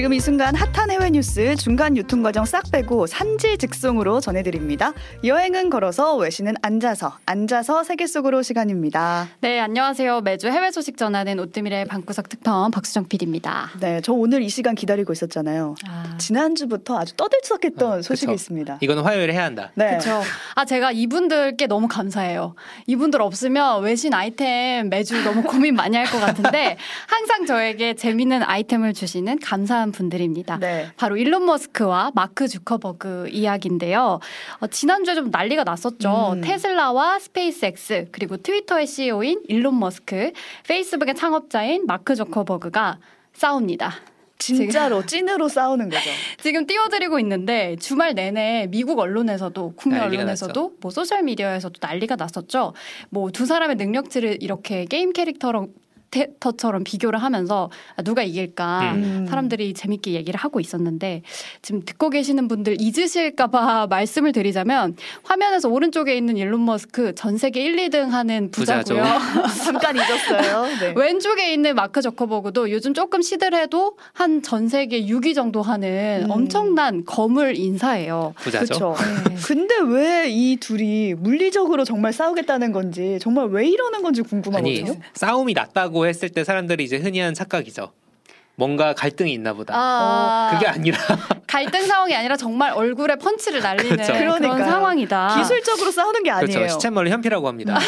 지금 이 순간 핫한 해외 뉴스 중간 유통 과정 싹 빼고 산지 직송으로 전해드립니다. 여행은 걸어서 외신은 앉아서 앉아서 세계 속으로 시간입니다. 네, 안녕하세요. 매주 해외 소식 전하는 오뜨밀의 방구석 특파원 박수정 PD입니다. 네, 저 오늘 이 시간 기다리고 있었잖아요. 아. 지난주부터 아주 떠들썩했던 어, 소식이 그쵸. 있습니다. 이거는 화요일에 해야 한다. 네. 그렇죠. 아 제가 이분들께 너무 감사해요. 이분들 없으면 외신 아이템 매주 너무 고민 많이 할 것 같은데 항상 저에게 재밌는 아이템을 주시는 감사한 분들입니다. 네. 바로 일론 머스크와 마크 주커버그 이야기인데요. 어, 지난주에 좀 난리가 났었죠. 음. 테슬라와 스페이스X 그리고 트위터의 CEO인 일론 머스크, 페이스북의 창업자인 마크 주커버그가 싸웁니다. 진짜로 찐으로 싸우는 거죠. 지금 띄워드리고 있는데 주말 내내 미국 언론에서도 국내 언론에서도 뭐 소셜 미디어에서도 난리가 났었죠. 뭐 두 사람의 능력치를 이렇게 게임 캐릭터로 터처럼 비교를 하면서 아, 누가 이길까 음. 사람들이 재밌게 얘기를 하고 있었는데 지금 듣고 계시는 분들 잊으실까봐 말씀을 드리자면 화면에서 오른쪽에 있는 일론 머스크 전 세계 1, 2등 하는. 부자고요. 잠깐 잊었어요. 네. 왼쪽에 있는 마크 저커버그도 요즘 조금 시들해도 한 전 세계 6위 정도 하는 음. 엄청난 거물 인사예요. 부자죠. 그렇죠. 근데 왜 이 둘이 물리적으로 정말 싸우겠다는 건지 정말 왜 이러는 건지 아니 궁금하거든요. 싸움이 났다고 했을 때 사람들이 이제 흔히 하는 착각이죠. 뭔가 갈등이 있나 보다. 아, 그게 아니라 갈등 상황이 아니라 정말 얼굴에 펀치를 날리는 그렇죠. 그런 그러니까요. 상황이다. 기술적으로 싸우는 게 아니에요. 그렇죠. 시쳇말로 현피라고 합니다.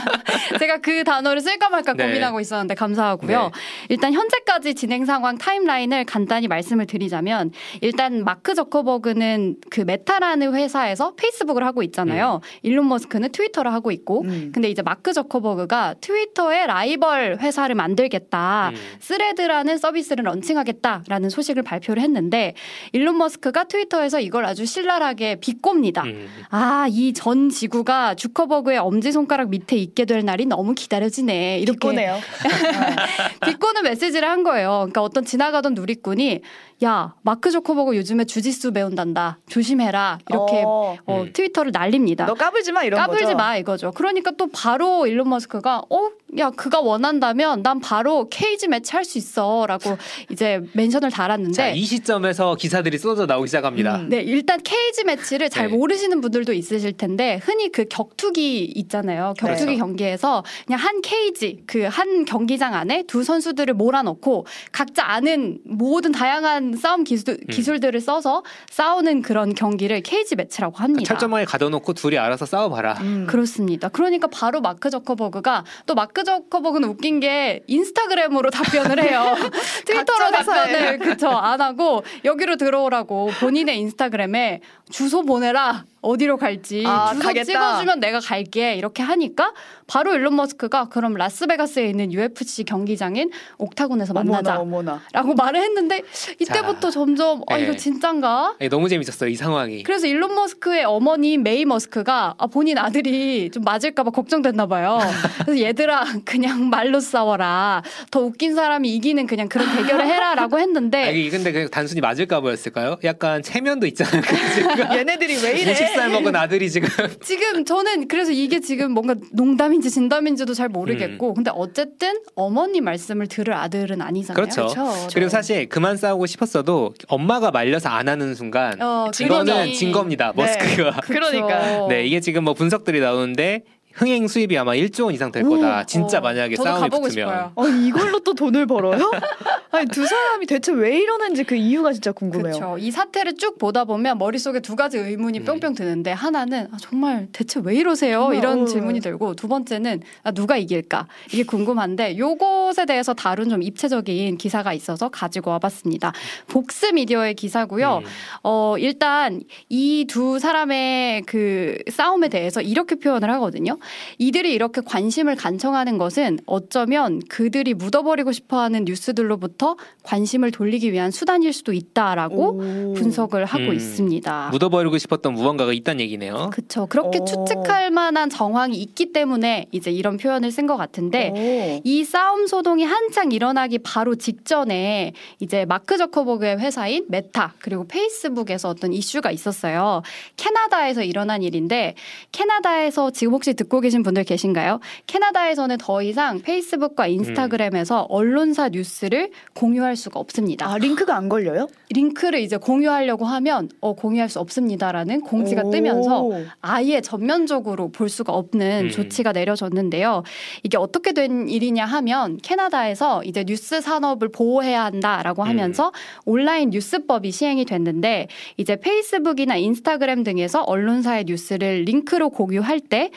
제가 그 단어를 쓸까 말까 네. 고민하고 있었는데 감사하고요. 네. 일단 현재까지 진행 상황 타임라인을 간단히 말씀을 드리자면 일단 마크 저커버그는 그 메타라는 회사에서 페이스북을 하고 있잖아요. 일론 머스크는 트위터를 하고 있고 음. 근데 이제 마크 저커버그가 트위터의 라이벌 회사를 만들겠다. 음. 스레드라는 서비스 를 launching하겠다라는 소식을 발표를 했는데 일론 머스크가 트위터에서 이걸 아주 신랄하게 비꼽니다. 음. 아, 이 전 지구가 주커버그의 엄지 손가락 밑에 있게 될 날이 너무 기다려지네. 이렇게 비꼬네요. 비꼬는 메시지를 한 거예요. 그러니까 어떤 지나가던 누리꾼이 야, 마크 조커버그 요즘에 주짓수 배운단다. 조심해라. 이렇게 어, 어, 음. 트위터를 날립니다. 너 까불지 마 이런 까불지 거죠. 마 이거죠. 그러니까 또 바로 일론 머스크가 어, 야, 그가 원한다면 난 바로 케이지 매치 할 수 있어라고 이제 멘션을 달았는데 자, 이 시점에서 기사들이 쏟아져 나오기 시작합니다. 음. 네, 일단 케이지 매치를 잘 네. 모르시는 분들도 있으실 텐데 흔히 그 격투기 있잖아요. 격투기 그렇죠. 경기에서 그냥 한 케이지 그 한 경기장 안에 두 선수들을 몰아넣고 각자 아는 모든 다양한 싸움 기술, 기술들을 써서 싸우는 그런 경기를 케이지 매치라고 합니다. 철조망에 가둬놓고 둘이 알아서 싸워봐라. 음. 그렇습니다. 그러니까 바로 마크 저커버그가 또 마크 저커버그는 웃긴 게 인스타그램으로 답변을 해요. 트위터로. 답변을 그쵸 안 하고 여기로 들어오라고 본인의 인스타그램에 주소 보내라 어디로 갈지 아, 주소 가겠다. 찍어주면 내가 갈게 이렇게 하니까 바로 일론 머스크가 그럼 라스베가스에 있는 UFC 경기장인 옥타곤에서 만나자. 어머나 어머나. 라고 말을 했는데 이때부터 점점 아 이거 네. 진짠가? 아니, 너무 재밌었어요 이 상황이. 그래서 일론 머스크의 어머니 메이 머스크가 아, 본인 아들이 좀 맞을까봐 걱정됐나 봐요. 그래서 얘들아 그냥 말로 싸워라. 더 웃긴 사람이 이기는 그냥 그런 대결을 해라라고 했는데 아니, 근데 그 단순히 맞을까 보였을까요? 약간 체면도 있잖아요. 그 얘네들이 왜 이래? 50살 먹은 아들이 지금 지금 저는 그래서 이게 지금 뭔가 농담인지 진담인지도 잘 모르겠고 근데 어쨌든 어머니 말씀을 들을 아들은 아니잖아요. 그렇죠. 그렇죠. 그리고 네. 사실 그만 싸우고 싶었어도 엄마가 말려서 안 하는 순간 어, 이거는. 진 겁니다. 네. 머스크가. 그러니까. 그렇죠. 네, 이게 지금 뭐 분석들이 나오는데 흥행 수입이 아마 1조 원 이상 될 거다. 진짜 어, 만약에 저도 싸움이 가보고 붙으면. 싶어요. 어, 이걸로 또 돈을 벌어요? 아니 두 사람이 대체 왜 이러는지 그 이유가 진짜 궁금해요. 그렇죠. 이 사태를 쭉 보다 보면 머릿속에 두 가지 의문이 음. 뿅뿅 드는데 하나는 아, 정말 대체 왜 이러세요? 정말, 이런 어. 질문이 들고 두 번째는 아, 누가 이길까? 이게 궁금한데 요것에 대해서 다룬 좀 입체적인 기사가 있어서 가지고 와봤습니다. 복스 미디어의 기사고요. 음. 어, 일단 이 두 사람의 그 싸움에 대해서 이렇게 표현을 하거든요. 이들이 이렇게 관심을 간청하는 것은 어쩌면 그들이 묻어버리고 싶어 하는 뉴스들로부터 관심을 돌리기 위한 수단일 수도 있다라고 오. 분석을 하고 음. 있습니다. 묻어버리고 싶었던 무언가가 있다는 얘기네요. 그렇죠. 그렇게 오. 추측할 만한 정황이 있기 때문에 이제 이런 표현을 쓴 것 같은데 오. 이 싸움 소동이 한창 일어나기 바로 직전에 이제 마크 저커버그의 회사인 메타 그리고 페이스북에서 어떤 이슈가 있었어요. 캐나다에서 일어난 일인데 캐나다에서 지금 혹시 듣고 계신 분들 계신가요? 캐나다에서는 더 이상 페이스북과 인스타그램에서 언론사 뉴스를 공유할 수가 없습니다. 아 링크가 안 걸려요? 링크를 이제 공유하려고 하면 어, 공유할 수 없습니다라는 공지가 오. 뜨면서 아예 전면적으로 볼 수가 없는 음. 조치가 내려졌는데요. 이게 어떻게 된 일이냐 하면 캐나다에서 이제 뉴스 산업을 보호해야 한다라고 음. 하면서 온라인 뉴스법이 시행이 됐는데 이제 페이스북이나 인스타그램 등에서 언론사의 뉴스를 링크로 공유할 때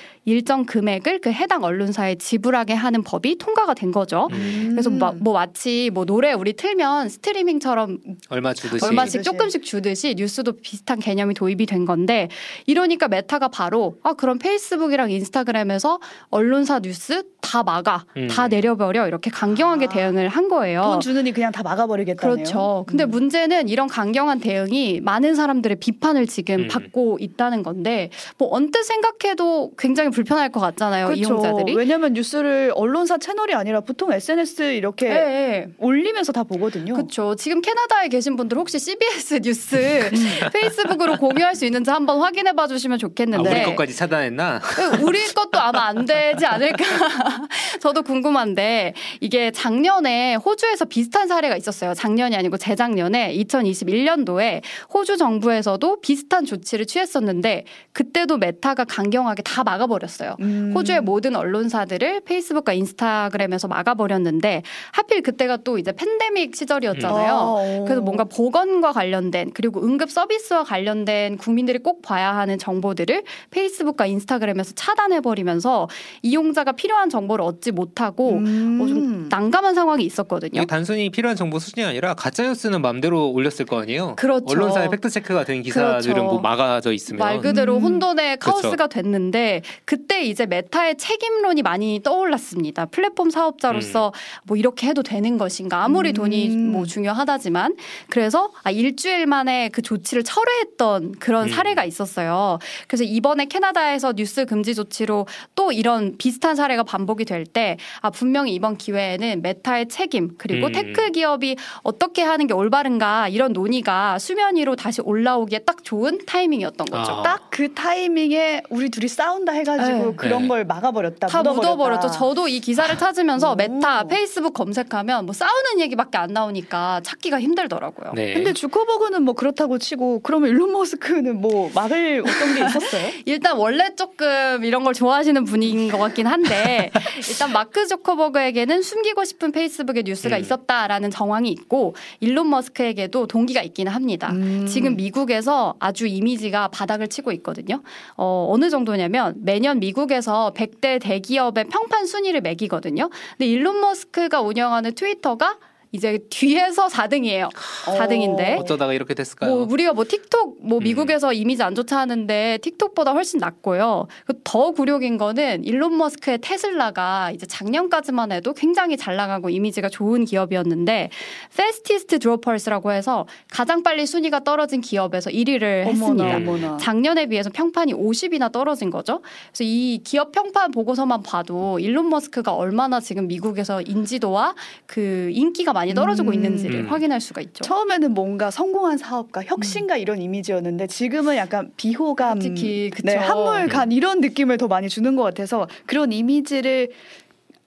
일정 금액을 그 해당 언론사에 지불하게 하는 법이 통과가 된 거죠. 음. 그래서 마- 뭐 마치 뭐 노래 우리 틀면 스트리밍처럼 얼마 주듯이. 얼마씩. 조금씩 주듯이 뉴스도 비슷한 개념이 도입이 된 건데 이러니까 메타가 바로 아 그럼 페이스북이랑 인스타그램에서 언론사 뉴스 다 막아 음. 다 내려버려 이렇게 강경하게 아. 대응을 한 거예요. 돈 주느니 그냥 다 막아버리겠다네요. 그렇죠. 근데 음. 문제는 이런 강경한 대응이 많은 사람들의 비판을 지금 음. 받고 있다는 건데 뭐 언뜻 생각해도 굉장히 불편 할것 같잖아요. 그렇죠. 이용자들이. 왜냐하면 뉴스를 언론사 채널이 아니라 보통 SNS 이렇게 예, 예. 올리면서 다 보거든요. 그렇죠. 지금 캐나다에 계신 분들 혹시 CBS 뉴스 음. 페이스북으로 공유할 수 있는지 한번 확인해 봐 주시면 아, 좋겠는데. 우리 것까지 차단했나? 우리 것도 아마 안 되지 않을까. 저도 궁금한데 이게 작년에 호주에서 비슷한 사례가 있었어요. 작년이 아니고 재작년에 2021년도에 호주 정부에서도 비슷한 조치를 취했었는데 그때도 메타가 강경하게 다 막아버렸어요. 음. 호주의 모든 언론사들을 페이스북과 인스타그램에서 막아버렸는데 하필 그때가 또 이제 팬데믹 시절이었잖아요. 어. 그래서 뭔가 보건과 관련된 그리고 응급 서비스와 관련된 국민들이 꼭 봐야 하는 정보들을 페이스북과 인스타그램에서 차단해 버리면서 이용자가 필요한 정보를 얻지 못하고 음. 어, 좀 난감한 상황이 있었거든요. 단순히 필요한 정보 수준이 아니라 가짜 뉴스는 마음대로 올렸을 거 아니에요. 그렇죠. 언론사에 팩트 체크가 된 기사들은 그렇죠. 뭐 막아져 있으면 말 그대로 음. 혼돈의 그렇죠. 카오스가 됐는데 그때 이제 메타의 책임론이 많이 떠올랐습니다. 플랫폼 사업자로서 뭐 이렇게 해도 되는 것인가 아무리 음. 돈이 뭐 중요하다지만 그래서 아 일주일 만에 그 조치를 철회했던 그런 음. 사례가 있었어요. 그래서 이번에 캐나다에서 뉴스 금지 조치로 또 이런 비슷한 사례가 반복이 될 때 아 분명히 이번 기회에는 메타의 책임 그리고 음. 테크 기업이 어떻게 하는 게 올바른가 이런 논의가 수면 위로 다시 올라오기에 딱 좋은 타이밍이었던 거죠. 아. 딱그 타이밍에 우리 둘이 싸운다 해가지고 네. 그런 네. 걸 막아버렸다. 다 묻어버렸다. 묻어버렸죠. 저도 이 기사를 찾으면서 오. 메타, 페이스북 검색하면 뭐 싸우는 얘기밖에 안 나오니까 찾기가 힘들더라고요. 네. 근데 주커버그는 뭐 그렇다고 치고 그러면 일론 머스크는 뭐 막을 어떤 게 있었어요? 일단 원래 조금 이런 걸 좋아하시는 분인 것 같긴 한데 일단 마크 조커버그에게는 숨기고 싶은 페이스북의 뉴스가 음. 있었다라는 정황이 있고 일론 머스크에게도 동기가 있기는 합니다. 음. 지금 미국에서 아주 이미지가 바닥을 치고 있거든요. 어, 어느 정도냐면 매년 미 국에서 100대 대기업의 평판 순위를 매기거든요. 근데 일론 머스크가 운영하는 트위터가 이제 뒤에서 4등이에요. 4등인데. 어쩌다가 이렇게 됐을까요? 뭐 우리가 뭐 틱톡 뭐 음. 미국에서 이미지 안 좋다 하는데 틱톡보다 훨씬 낫고요. 그더 굴욕인 거는 일론 머스크의 테슬라가 이제 작년까지만 해도 굉장히 잘 나가고 이미지가 좋은 기업이었는데 fastest droppers라고 해서 가장 빨리 순위가 떨어진 기업에서 1위를 했습니다. 어머나 어머나. 작년에 비해서 평판이 50이나 떨어진 거죠. 그래서 이 기업 평판 보고서만 봐도 일론 머스크가 얼마나 지금 미국에서 인지도와 그 인기가 많이 떨어지고 음. 있는지를 음. 확인할 수가 있죠. 처음에는 뭔가 성공한 사업가, 혁신가 이런 이미지였는데 지금은 약간 비호감, 특히 그쵸. 네, 한물간 이런 느낌을 더 많이 주는 것 같아서 그런 이미지를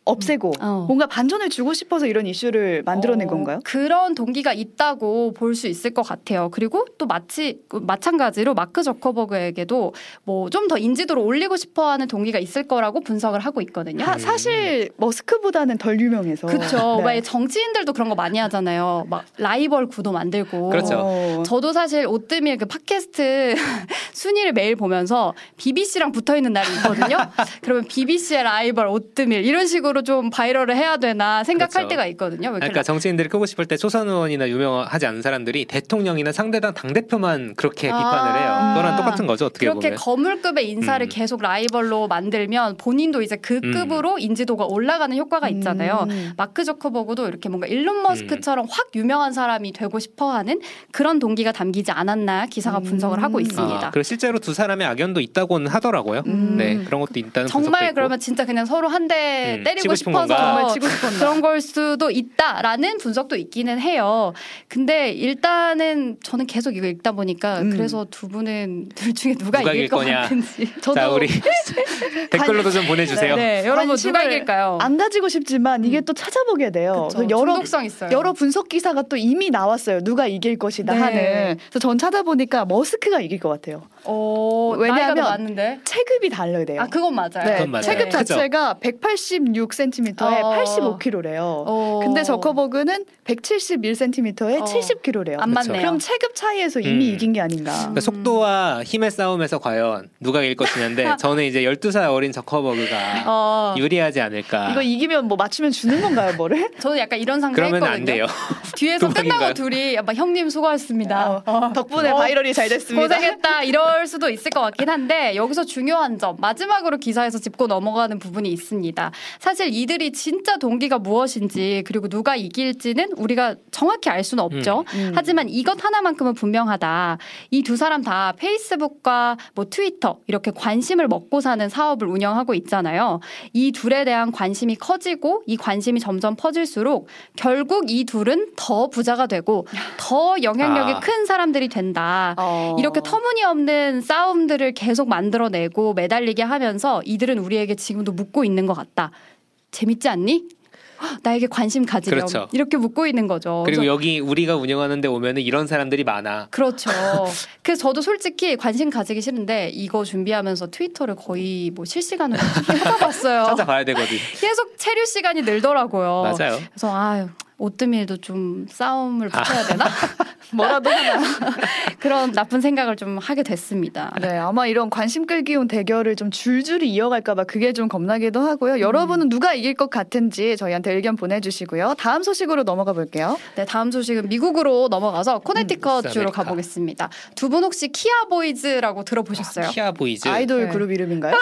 없애고 어. 뭔가 반전을 주고 싶어서 이런 이슈를 만들어낸 어, 건가요? 그런 동기가 있다고 볼 수 있을 것 같아요. 그리고 또 마치 그 마찬가지로 마크 저커버그에게도 뭐 좀 더 인지도를 올리고 싶어하는 동기가 있을 거라고 분석을 하고 있거든요. 하- 사실 머스크보다는 덜 유명해서 그렇죠. 네. 왜 정치인들도 그런 거 많이 하잖아요. 막 라이벌 구도 만들고. 그렇죠. 어. 저도 사실 오뜨밀 그 팟캐스트 순위를 매일 보면서 BBC랑 붙어 있는 날이 있거든요. 그러면 BBC의 라이벌 오뜨밀 이런 식으로 좀 바이럴을 해야 되나 생각할 그렇죠. 때가 있거든요. 그러니까 정치인들이 끄고 싶을 때 초선 의원이나 유명하지 않은 사람들이 대통령이나 상대당 당 대표만 그렇게 아. 비판을 해요. 그거랑 똑같은 거죠 어떻게 그렇게 보면. 거물급의 인사를 음. 계속 라이벌로 만들면 본인도 이제 그 음. 급으로 인지도가 올라가는 효과가 있잖아요. 음. 마크 저커버그도 이렇게 뭔가 일론 머스크처럼 확 유명한 사람이 되고 싶어하는 그런 동기가 담기지 않았나 기사가 음. 분석을 하고 있습니다. 아, 그리고 실제로 두 사람의 악연도 있다고는 하더라고요. 음. 네 그런 것도 있다는 분석도 정말. 그러면 진짜 그냥 서로 한대 음, 때릴 때리고 치고 싶은 싶어서 건가? 정말 치고 싶었나? 그런 걸 수도 있다라는 분석도 있기는 해요. 근데 일단은 저는 계속 이거 읽다 보니까 음. 그래서 두 분은 둘 중에 누가, 누가 이길 이길 것 거냐. 같은지. 저도 자 우리 댓글로도 좀 보내주세요. 네, 여러분 누가 이길까요? 안 가지고 싶지만 이게 또 찾아보게 돼요. 그쵸, 여러 중독성 있어요. 여러 분석 기사가 또 이미 나왔어요. 누가 이길 것이다 네. 하는. 그래서 전 찾아보니까 머스크가 이길 것 같아요. 어, 왜냐하면. 체급이 다르대요. 아 그건 맞아요. 네, 그건 맞아요. 체급. 자체가 186cm에 어. 85kg래요. 어. 근데 저커버그는 171cm에 어. 70kg래요. 안. 맞네요. 그럼 체급 차이에서 이미 음. 이긴 게 아닌가. 그러니까 속도와 힘의 싸움에서 과연 누가 이길 것이냐인데 저는 이제 12살 어린 저커버그가 어, 유리하지 않을까. 이거 이기면 뭐 맞추면 주는 건가요, 뭐를? 저는 약간 이런 상상 그러면 했거든요. 안 돼요. 뒤에서? 끝나고 둘이 막 형님 수고하셨습니다. 어, 덕분에 어. 바이럴이 잘 됐습니다. 고생했다 이럴 수도 있을 것 같긴 한데 여기서 중요한 점 마지막으로 기사에서 짚고 넘어가는 부분이 있습니다. 사실 이들이 진짜 동기가 무엇인지 그리고 누가 이길지는 우리가 정확히 알 수는 없죠. 음. 하지만 이것 하나만큼은 분명하다. 이 두 사람 다 페이스북과 뭐 트위터 이렇게 관심을 먹고 사는 사업을 운영하고 있잖아요. 이 둘에 대한 관심이 커지고 이 관심이 점점 퍼질수록 결국 이 둘은 더 부자가 되고 더 영향력이 아. 큰 사람들이 된다. 어. 이렇게 터무니없는 싸움들을 계속 만들어내고 매달리게 하면서 이들은 우리에게 지금도 묻고 있는 것 같다. 재밌지 않니? 헉, 나에게 관심 가지렴. 그렇죠. 이렇게 묻고 있는 거죠. 그리고 여기 우리가 운영하는데 오면은 이런 사람들이 많아. 그렇죠. 그래서 저도 솔직히 관심 가지기 싫은데 이거 준비하면서 트위터를 거의 뭐 실시간으로 찾아봤어요. 찾아봐야 되거든. 계속 체류 시간이 늘더라고요. 맞아요. 그래서 아유 오뜨밀도 좀 싸움을 붙여야 되나? 뭐라도 하나. 그런 나쁜 생각을 좀 하게 됐습니다. 네, 아마 이런 관심 끌기용 대결을 좀 줄줄이 이어갈까봐 그게 좀 겁나기도 하고요. 여러분은 누가 이길 것 같은지 저희한테 의견 보내주시고요. 다음 소식으로 넘어가 볼게요. 네, 다음 소식은 미국으로 넘어가서 코네티컷 음, 주로 아메리카. 가보겠습니다. 두 분 혹시 Kia Boys라고 들어보셨어요? Kia Boys. 아이돌 네. 그룹 이름인가요?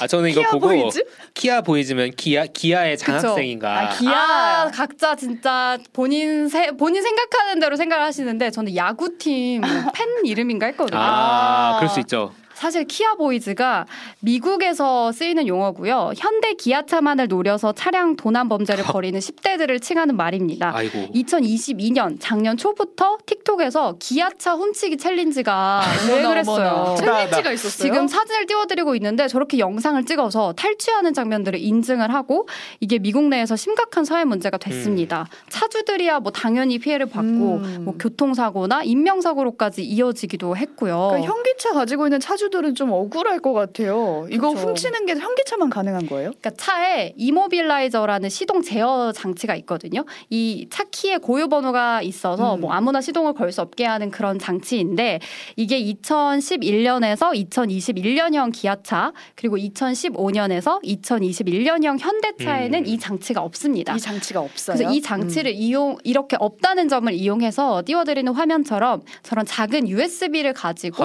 아 저는 이거 Kia 보고 Boys? Kia Boys면 기아 기아의 장학생인가. 아, 기아. 아, 각자 진짜 본인 세, 본인 생각하는 대로 생각을 하시는데 저는 야구팀 뭐팬 이름인가 했거든요. 아, 아. 그럴 수 있죠. 사실 Kia Boys가 미국에서 쓰이는 용어고요. 현대 기아차만을 노려서 차량 도난 범죄를 벌이는 10대들을 칭하는 말입니다. 아이고. 2022년 작년 초부터 틱톡에서 기아차 훔치기 챌린지가 유행을 했어요. 챌린지가 있었어요. 지금 사진을 띄워드리고 있는데 저렇게 영상을 찍어서 탈취하는 장면들을 인증을 하고 이게 미국 내에서 심각한 사회 문제가 됐습니다. 차주들이야 뭐 당연히 피해를 받고 음. 뭐 교통사고나 인명사고로까지 이어지기도 했고요. 그러니까 현기차 가지고 있는 차주 들은 좀 억울할 것 같아요. 이거 그쵸. 훔치는 게 현기차만 가능한 거예요? 그러니까 차에 이모빌라이저라는 시동 제어 장치가 있거든요. 이 차 키에 고유 번호가 있어서 음. 뭐 아무나 시동을 걸 수 없게 하는 그런 장치인데 이게 2011년에서 2021년형 기아차 그리고 2015년에서 2021년형 현대차에는 음. 이 장치가 없습니다. 이 장치가 없어요. 그래서 이 장치를 이용 이렇게 없다는 점을 이용해서 띄워드리는 화면처럼 저런 작은 USB를 가지고.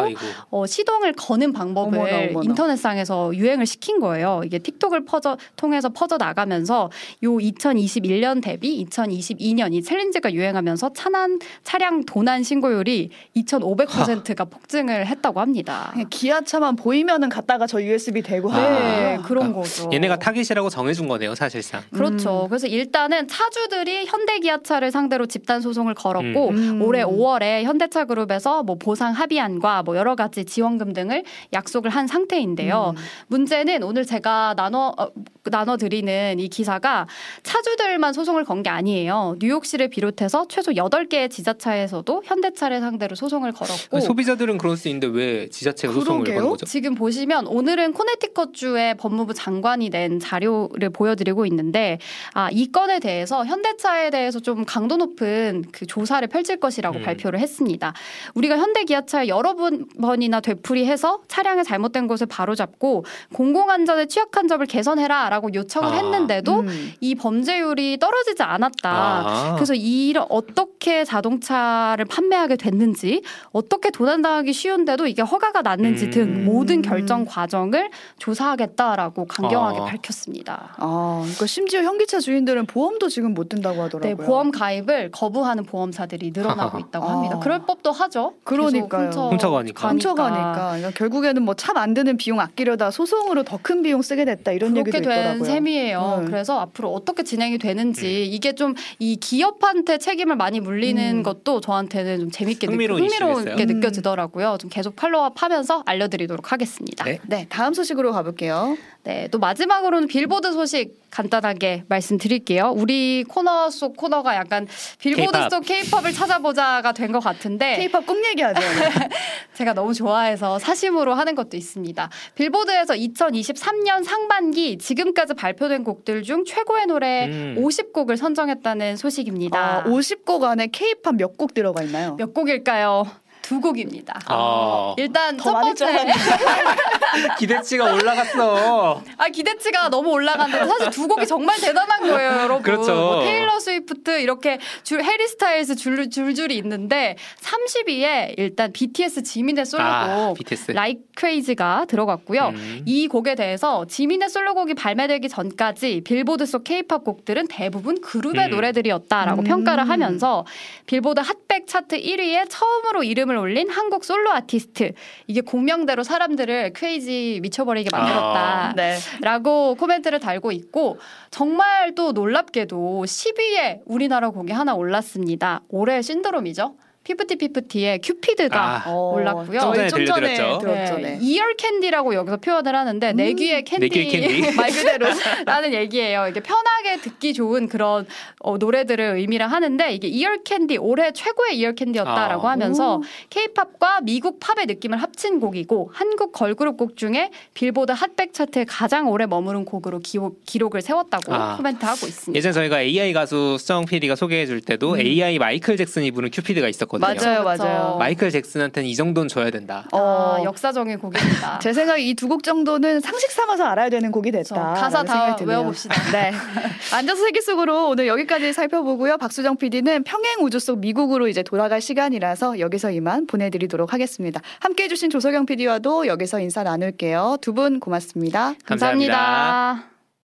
어, 시동을 거는 방법을 어머나, 어머나. 인터넷상에서 유행을 시킨 거예요. 이게 틱톡을 퍼져 통해서 퍼져 나가면서 요 2021년 대비 2022년 이 챌린지가 유행하면서 차난 차량 도난 신고율이 2,500%가 폭증을 했다고 합니다. 기아차만 보이면은 갔다가 저 USB 대고 아. 네, 그런 거죠. 얘네가 타깃이라고 정해준 거네요, 사실상. 그렇죠. 음. 그래서 일단은 차주들이 현대기아차를 상대로 집단 소송을 걸었고 음. 올해 5월에 현대차 그룹에서 뭐 보상 합의안과 뭐 여러 가지 지원금 등을 약속을 한 상태인데요. 음. 문제는 오늘 제가 나눠 어, 나눠 드리는 이 기사가 차주들만 소송을 건 게 아니에요. 뉴욕시를 비롯해서 최소 8개의 지자차에서도 현대차를 상대로 소송을 걸었고 소비자들은 그럴 수 있는데 왜 지자체가 소송을. 거는 거죠? 지금 보시면 오늘은 코네티컷 주의 법무부 장관이 낸 자료를 보여드리고 있는데 아, 이 건에 대해서 현대차에 대해서 좀 강도 높은 그 조사를 펼칠 것이라고 음. 발표를 했습니다. 우리가 현대 기아차에 여러 번- 번이나 되풀이해서 차량의 잘못된 곳을 바로잡고 공공안전에 취약한 점을 개선해라라고 요청을 아. 했는데도 음. 이 범죄율이 떨어지지 않았다. 아. 그래서 이런 어떻게 자동차를 판매하게 됐는지 어떻게 도난당하기 쉬운데도 이게 허가가 났는지 음. 등 모든 결정 과정을 조사하겠다라고 강경하게 아. 밝혔습니다. 아, 그러니까 심지어 현기차 주인들은 보험도 지금 못 든다고 네, 하더라고요. 보험 가입을 거부하는 보험사들이 늘어나고 있다고 아. 합니다. 그럴 법도 하죠. 그러니까요. 훔쳐 훔쳐가니까. 훔쳐가니까 그러니까 결국에는 뭐 차 만드는 비용 아끼려다 소송으로 더 큰 비용 쓰게 됐다 이런 그렇게 얘기도 된 있더라고요. 셈이에요. 네. 그래서 앞으로 어떻게 진행이 되는지 음. 이게 좀 이 기업한테 책임을 많이 물리는 음. 것도 저한테는 좀 재밌게 느- 흥미로운 흥미롭게. 음. 느껴지더라고요. 좀 계속 팔로우업 하면서 알려드리도록 하겠습니다. 네. 네, 다음 소식으로 가볼게요. 네, 또 마지막으로는 빌보드 소식 간단하게 말씀드릴게요. 우리 코너 속 코너가 약간 빌보드 K-pop. 속 케이팝을 찾아보자가 된 것 같은데 K-팝 꼭 얘기하죠. 제가 너무 좋아해서 사심으로 하는 것도 있습니다. 빌보드에서 2023년 상반기 지금까지 발표된 곡들 중 최고의 노래 음. 50곡을 선정했다는 소식입니다. 아, 50곡 안에 K-팝 몇 곡 들어가 있나요? 몇 곡일까요? 두 곡입니다. 아, 일단 더첫 번째 기대치가 올라갔어. 아 기대치가 너무 올라갔는데 사실 두 곡이 정말 대단한 거예요, 여러분. 그렇죠. 뭐 테일러 스위프트 이렇게 줄 해리 스타일스 줄 줄줄이 있는데 30위에 일단 BTS 지민의 솔로곡 아, BTS. Like Crazy가 들어갔고요. 음. 이 곡에 대해서 지민의 솔로곡이 발매되기 전까지 빌보드 속 K-팝 곡들은 대부분 그룹의 음. 노래들이었다라고 음. 평가를 하면서 빌보드 핫백 차트 1위에 처음으로 이름을 올린 한국 솔로 아티스트 이게 곡명대로 사람들을 crazy 미쳐버리게 만들었다. 아. 네. 라고 코멘트를 달고 있고 정말 또 놀랍게도 10위에 우리나라 곡이 하나 올랐습니다. 올해 신드롬이죠. 피프티 피프티의 큐피드가 아, 올랐고요. 좀 전에 저희 좀 전에 들려드렸죠. 들었죠. 네. ear candy라고 여기서 표현을 하는데 내 귀에 캔디, 내 귀에 캔디. 말 그대로 라는 얘기예요. 이게 편하게 듣기 좋은 그런 어, 노래들을 의미를 하는데 이게 ear candy 올해 최고의 ear candy였다라고 아. 하면서 오. 케이팝과 미국 팝의 느낌을 합친 곡이고 한국 걸그룹 곡 중에 빌보드 핫백 차트에 가장 오래 머무른 곡으로 기호, 기록을 세웠다고 아. 코멘트하고 있습니다. 예전에 저희가 AI 가수 수정 PD가 소개해 줄 때도 음. AI 마이클 잭슨이 부른 큐피드가 있었 거든요. 맞아요. 맞아요. 마이클 잭슨한테는 이 정도는 줘야 된다. 아, 어, 역사적인 곡입니다. 제 생각에 이 두 곡 정도는 상식 삼아서 알아야 되는 곡이. 됐다. 가사 다 외워봅시다. 네. 앉아서 세계 속으로 오늘 여기까지 살펴보고요. 박수정 PD는 평행 우주 속 미국으로 이제 돌아갈 시간이라서 여기서 이만 보내드리도록 하겠습니다. 함께 해주신 조석영 PD와도 여기서 인사 나눌게요. 두 분 고맙습니다. 감사합니다. 감사합니다.